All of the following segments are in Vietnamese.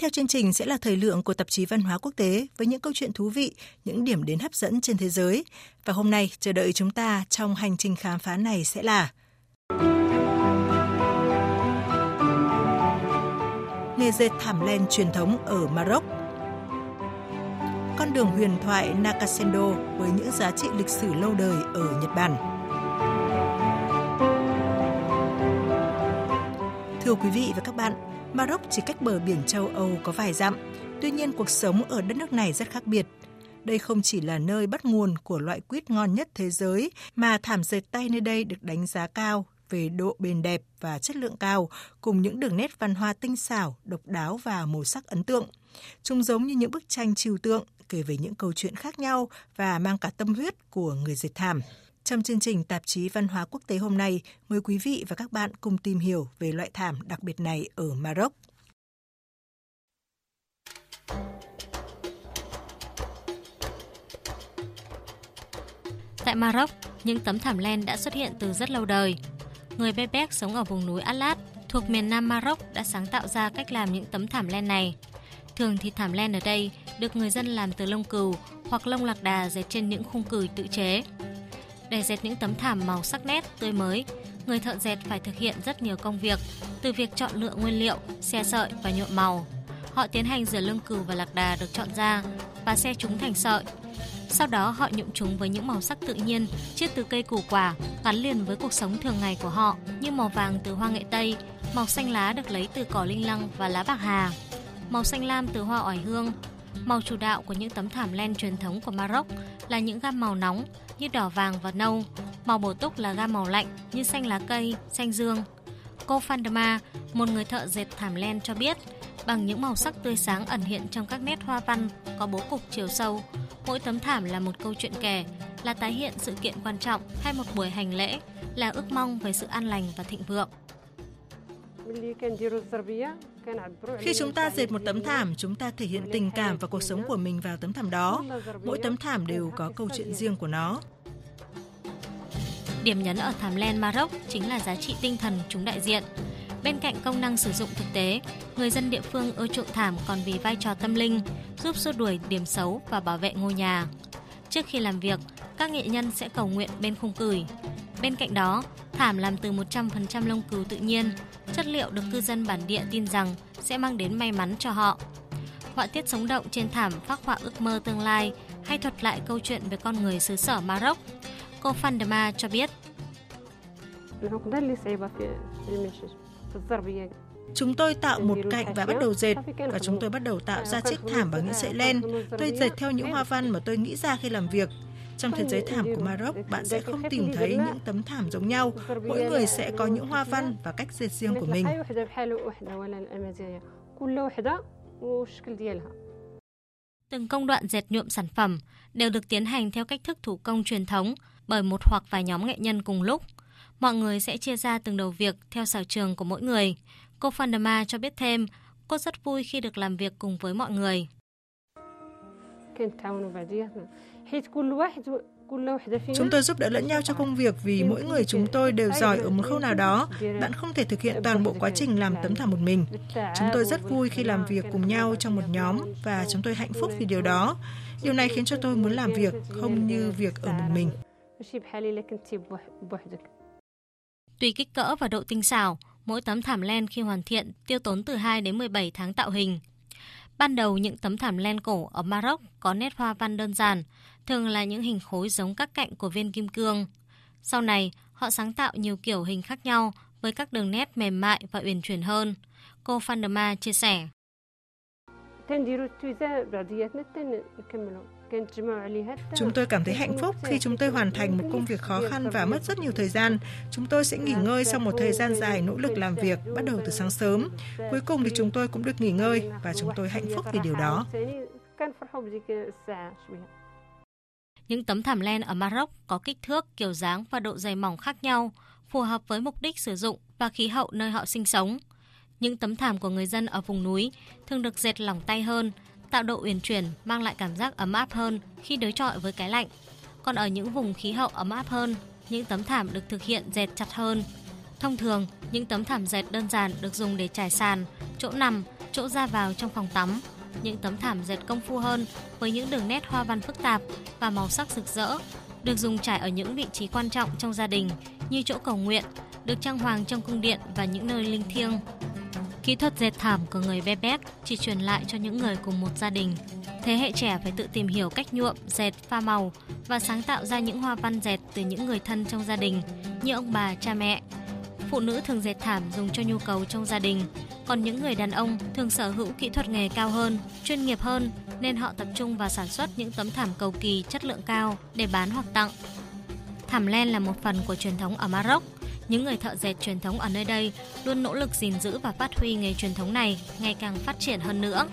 theo chương trình sẽ là thời lượng của tạp chí Văn hóa Quốc tế với những câu chuyện thú vị, những điểm đến hấp dẫn trên thế giới. Và hôm nay, chờ đợi chúng ta trong hành trình khám phá này sẽ là Nghề dệt thảm len truyền thống ở Maroc Con đường huyền thoại Nakasendo với những giá trị lịch sử lâu đời ở Nhật Bản Thưa quý vị và các bạn, Maroc chỉ cách bờ biển châu Âu có vài dặm. Tuy nhiên, cuộc sống ở đất nước này rất khác biệt. Đây không chỉ là nơi bắt nguồn của loại quýt ngon nhất thế giới, mà thảm dệt tay nơi đây được đánh giá cao về độ bền đẹp và chất lượng cao, cùng những đường nét văn hóa tinh xảo, độc đáo và màu sắc ấn tượng. Chúng giống như những bức tranh trừu tượng kể về những câu chuyện khác nhau và mang cả tâm huyết của người dệt thảm. Trong chương trình tạp chí Văn hóa Quốc tế hôm nay, mời quý vị và các bạn cùng tìm hiểu về loại thảm đặc biệt này ở Maroc. Tại Maroc, những tấm thảm len đã xuất hiện từ rất lâu đời. Người Bebek sống ở vùng núi Atlas thuộc miền Nam Maroc đã sáng tạo ra cách làm những tấm thảm len này. Thường thì thảm len ở đây được người dân làm từ lông cừu hoặc lông lạc đà dệt trên những khung cửi tự chế. Để dệt những tấm thảm màu sắc nét, tươi mới, người thợ dệt phải thực hiện rất nhiều công việc, từ việc chọn lựa nguyên liệu, xe sợi và nhuộm màu. Họ tiến hành rửa lưng cừu và lạc đà được chọn ra và xe chúng thành sợi. Sau đó họ nhuộm chúng với những màu sắc tự nhiên chiết từ cây củ quả gắn liền với cuộc sống thường ngày của họ như màu vàng từ hoa nghệ tây, màu xanh lá được lấy từ cỏ linh lăng và lá bạc hà, màu xanh lam từ hoa oải hương. Màu chủ đạo của những tấm thảm len truyền thống của Maroc là những gam màu nóng như đỏ vàng và nâu. Màu bổ túc là gam màu lạnh như xanh lá cây, xanh dương. Cô Fandema, một người thợ dệt thảm len cho biết, bằng những màu sắc tươi sáng ẩn hiện trong các nét hoa văn có bố cục chiều sâu, mỗi tấm thảm là một câu chuyện kể, là tái hiện sự kiện quan trọng hay một buổi hành lễ, là ước mong về sự an lành và thịnh vượng. Khi chúng ta dệt một tấm thảm, chúng ta thể hiện tình cảm và cuộc sống của mình vào tấm thảm đó. Mỗi tấm thảm đều có câu chuyện riêng của nó. Điểm nhấn ở thảm len Maroc chính là giá trị tinh thần chúng đại diện. Bên cạnh công năng sử dụng thực tế, người dân địa phương ưa chuộng thảm còn vì vai trò tâm linh, giúp xua đuổi điểm xấu và bảo vệ ngôi nhà. Trước khi làm việc, các nghệ nhân sẽ cầu nguyện bên khung cửi. Bên cạnh đó, thảm làm từ 100% lông cừu tự nhiên, chất liệu được cư dân bản địa tin rằng sẽ mang đến may mắn cho họ. Họa tiết sống động trên thảm phác họa ước mơ tương lai hay thuật lại câu chuyện về con người xứ sở Maroc. Cô Fandema cho biết. Chúng tôi tạo một cạnh và bắt đầu dệt và chúng tôi bắt đầu tạo ra chiếc thảm bằng những sợi len. Tôi dệt theo những hoa văn mà tôi nghĩ ra khi làm việc. Trong thế giới thảm của Maroc, bạn sẽ không tìm thấy những tấm thảm giống nhau. Mỗi người sẽ có những hoa văn và cách dệt riêng của mình. Từng công đoạn dệt nhuộm sản phẩm đều được tiến hành theo cách thức thủ công truyền thống bởi một hoặc vài nhóm nghệ nhân cùng lúc. Mọi người sẽ chia ra từng đầu việc theo sở trường của mỗi người. Cô Fandama cho biết thêm, cô rất vui khi được làm việc cùng với mọi người. Chúng tôi giúp đỡ lẫn nhau trong công việc vì mỗi người chúng tôi đều giỏi ở một khâu nào đó. Bạn không thể thực hiện toàn bộ quá trình làm tấm thảm một mình. Chúng tôi rất vui khi làm việc cùng nhau trong một nhóm và chúng tôi hạnh phúc vì điều đó. Điều này khiến cho tôi muốn làm việc không như việc ở một mình. Tùy kích cỡ và độ tinh xảo, mỗi tấm thảm len khi hoàn thiện tiêu tốn từ 2 đến 17 tháng tạo hình. Ban đầu những tấm thảm len cổ ở Maroc có nét hoa văn đơn giản, thường là những hình khối giống các cạnh của viên kim cương. Sau này, họ sáng tạo nhiều kiểu hình khác nhau với các đường nét mềm mại và uyển chuyển hơn. Cô Fandema chia sẻ. Chúng tôi cảm thấy hạnh phúc khi chúng tôi hoàn thành một công việc khó khăn và mất rất nhiều thời gian. Chúng tôi sẽ nghỉ ngơi sau một thời gian dài nỗ lực làm việc, bắt đầu từ sáng sớm. Cuối cùng thì chúng tôi cũng được nghỉ ngơi và chúng tôi hạnh phúc vì điều đó. Những tấm thảm len ở Maroc có kích thước, kiểu dáng và độ dày mỏng khác nhau, phù hợp với mục đích sử dụng và khí hậu nơi họ sinh sống. Những tấm thảm của người dân ở vùng núi thường được dệt lỏng tay hơn, tạo độ uyển chuyển, mang lại cảm giác ấm áp hơn khi đối chọi với cái lạnh. Còn ở những vùng khí hậu ấm áp hơn, những tấm thảm được thực hiện dệt chặt hơn. Thông thường, những tấm thảm dệt đơn giản được dùng để trải sàn, chỗ nằm chỗ ra vào trong phòng tắm, những tấm thảm dệt công phu hơn với những đường nét hoa văn phức tạp và màu sắc rực rỡ, được dùng trải ở những vị trí quan trọng trong gia đình như chỗ cầu nguyện, được trang hoàng trong cung điện và những nơi linh thiêng. Kỹ thuật dệt thảm của người Bebek chỉ truyền lại cho những người cùng một gia đình. Thế hệ trẻ phải tự tìm hiểu cách nhuộm, dệt, pha màu và sáng tạo ra những hoa văn dệt từ những người thân trong gia đình như ông bà, cha mẹ. Phụ nữ thường dệt thảm dùng cho nhu cầu trong gia đình, còn những người đàn ông thường sở hữu kỹ thuật nghề cao hơn, chuyên nghiệp hơn nên họ tập trung vào sản xuất những tấm thảm cầu kỳ chất lượng cao để bán hoặc tặng. Thảm len là một phần của truyền thống ở Maroc. Những người thợ dệt truyền thống ở nơi đây luôn nỗ lực gìn giữ và phát huy nghề truyền thống này ngày càng phát triển hơn nữa.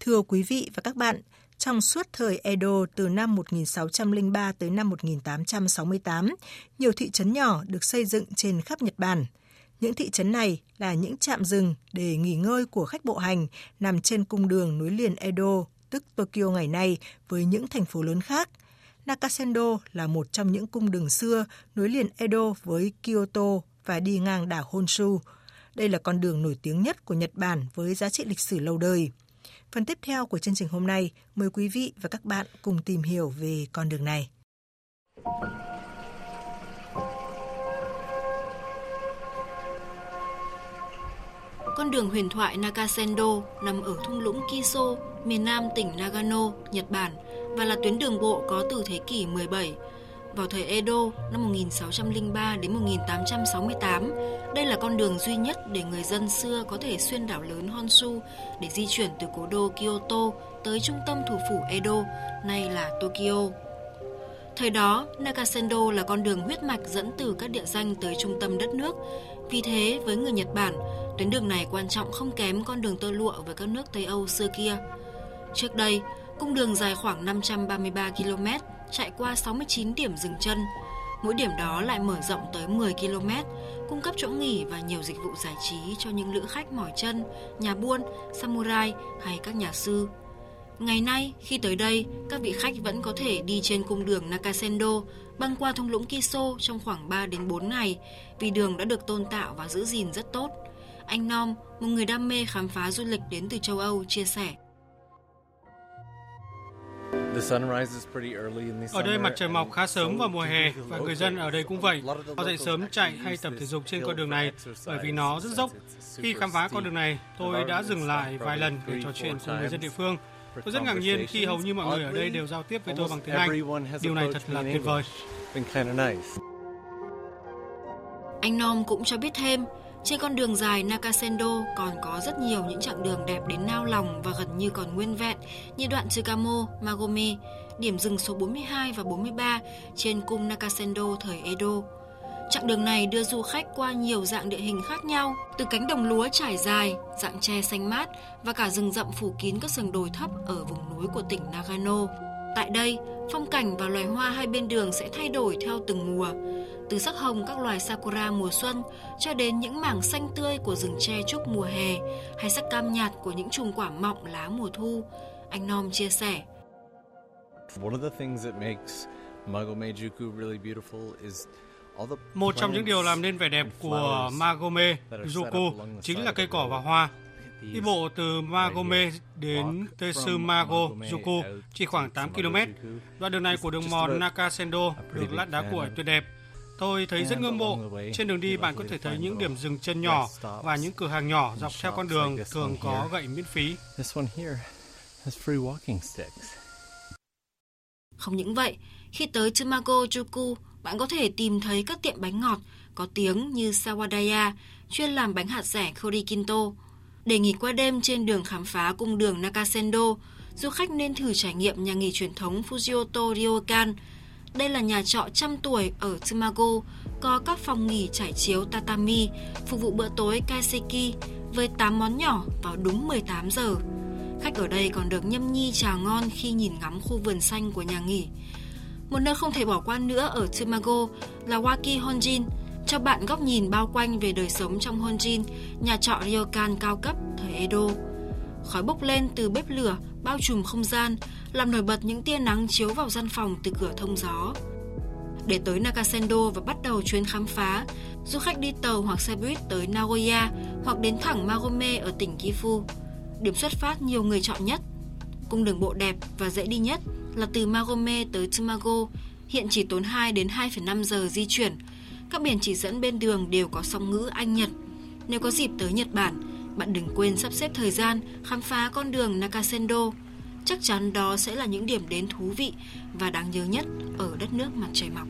Thưa quý vị và các bạn, trong suốt thời Edo từ năm 1603 tới năm 1868, nhiều thị trấn nhỏ được xây dựng trên khắp Nhật Bản. Những thị trấn này là những trạm dừng để nghỉ ngơi của khách bộ hành nằm trên cung đường nối liền Edo, tức Tokyo ngày nay, với những thành phố lớn khác. Nakasendo là một trong những cung đường xưa nối liền Edo với Kyoto và đi ngang đảo Honshu. Đây là con đường nổi tiếng nhất của Nhật Bản với giá trị lịch sử lâu đời. Phần tiếp theo của chương trình hôm nay, mời quý vị và các bạn cùng tìm hiểu về con đường này. Con đường huyền thoại Nakasendo nằm ở thung lũng Kiso, miền nam tỉnh Nagano, Nhật Bản và là tuyến đường bộ có từ thế kỷ 17 vào thời Edo năm 1603 đến 1868, đây là con đường duy nhất để người dân xưa có thể xuyên đảo lớn Honshu để di chuyển từ cố đô Kyoto tới trung tâm thủ phủ Edo, nay là Tokyo. Thời đó, Nakasendo là con đường huyết mạch dẫn từ các địa danh tới trung tâm đất nước. Vì thế, với người Nhật Bản, tuyến đường này quan trọng không kém con đường tơ lụa với các nước Tây Âu xưa kia. Trước đây, cung đường dài khoảng 533 km, chạy qua 69 điểm dừng chân. Mỗi điểm đó lại mở rộng tới 10 km, cung cấp chỗ nghỉ và nhiều dịch vụ giải trí cho những lữ khách mỏi chân, nhà buôn, samurai hay các nhà sư. Ngày nay, khi tới đây, các vị khách vẫn có thể đi trên cung đường Nakasendo, băng qua thung lũng Kiso trong khoảng 3 đến 4 ngày, vì đường đã được tôn tạo và giữ gìn rất tốt. Anh Nom, một người đam mê khám phá du lịch đến từ châu Âu, chia sẻ. Ở đây mặt trời mọc khá sớm vào mùa hè và người dân ở đây cũng vậy. Họ dậy sớm chạy hay tập thể dục trên con đường này bởi vì nó rất dốc. Khi khám phá con đường này, tôi đã dừng lại vài lần để trò chuyện cùng người dân địa phương. Tôi rất ngạc nhiên khi hầu như mọi người ở đây đều giao tiếp với tôi bằng tiếng Anh. Điều này thật là tuyệt vời. Anh Nom cũng cho biết thêm, trên con đường dài Nakasendo còn có rất nhiều những chặng đường đẹp đến nao lòng và gần như còn nguyên vẹn như đoạn Tsukamo, Magome, điểm dừng số 42 và 43 trên cung Nakasendo thời Edo. Chặng đường này đưa du khách qua nhiều dạng địa hình khác nhau, từ cánh đồng lúa trải dài, dạng tre xanh mát và cả rừng rậm phủ kín các sườn đồi thấp ở vùng núi của tỉnh Nagano. Tại đây, phong cảnh và loài hoa hai bên đường sẽ thay đổi theo từng mùa, từ sắc hồng các loài sakura mùa xuân cho đến những mảng xanh tươi của rừng tre trúc mùa hè hay sắc cam nhạt của những chùm quả mọng lá mùa thu. Anh Nom chia sẻ. Một trong những điều làm nên vẻ đẹp của Magome Juku chính là cây cỏ và hoa. Đi bộ từ Magome đến Tetsumago Juku chỉ khoảng 8 km. Đoạn đường này của đường mòn Nakasendo được lát đá cuội tuyệt đẹp. Tôi thấy rất ngưỡng mộ. Trên đường đi bạn có thể thấy những điểm dừng chân nhỏ và những cửa hàng nhỏ dọc theo con đường thường có gậy miễn phí. Không những vậy, khi tới Tsumago Juku, bạn có thể tìm thấy các tiệm bánh ngọt có tiếng như Sawadaya, chuyên làm bánh hạt rẻ Kurikinto. Để nghỉ qua đêm trên đường khám phá cung đường Nakasendo, du khách nên thử trải nghiệm nhà nghỉ truyền thống Fujioto Ryokan, đây là nhà trọ trăm tuổi ở Tsumago, có các phòng nghỉ trải chiếu tatami, phục vụ bữa tối kaiseki với 8 món nhỏ vào đúng 18 giờ. Khách ở đây còn được nhâm nhi trà ngon khi nhìn ngắm khu vườn xanh của nhà nghỉ. Một nơi không thể bỏ qua nữa ở Tsumago là Waki Honjin, cho bạn góc nhìn bao quanh về đời sống trong Honjin, nhà trọ ryokan cao cấp thời Edo. Khói bốc lên từ bếp lửa bao trùm không gian, làm nổi bật những tia nắng chiếu vào gian phòng từ cửa thông gió. Để tới Nakasendo và bắt đầu chuyến khám phá, du khách đi tàu hoặc xe buýt tới Nagoya hoặc đến thẳng Magome ở tỉnh Gifu. Điểm xuất phát nhiều người chọn nhất. Cung đường bộ đẹp và dễ đi nhất là từ Magome tới Tsumago, hiện chỉ tốn 2 đến 2,5 giờ di chuyển. Các biển chỉ dẫn bên đường đều có song ngữ Anh Nhật. Nếu có dịp tới Nhật Bản, bạn đừng quên sắp xếp thời gian khám phá con đường Nakasendo. Chắc chắn đó sẽ là những điểm đến thú vị và đáng nhớ nhất ở đất nước mặt trời mọc.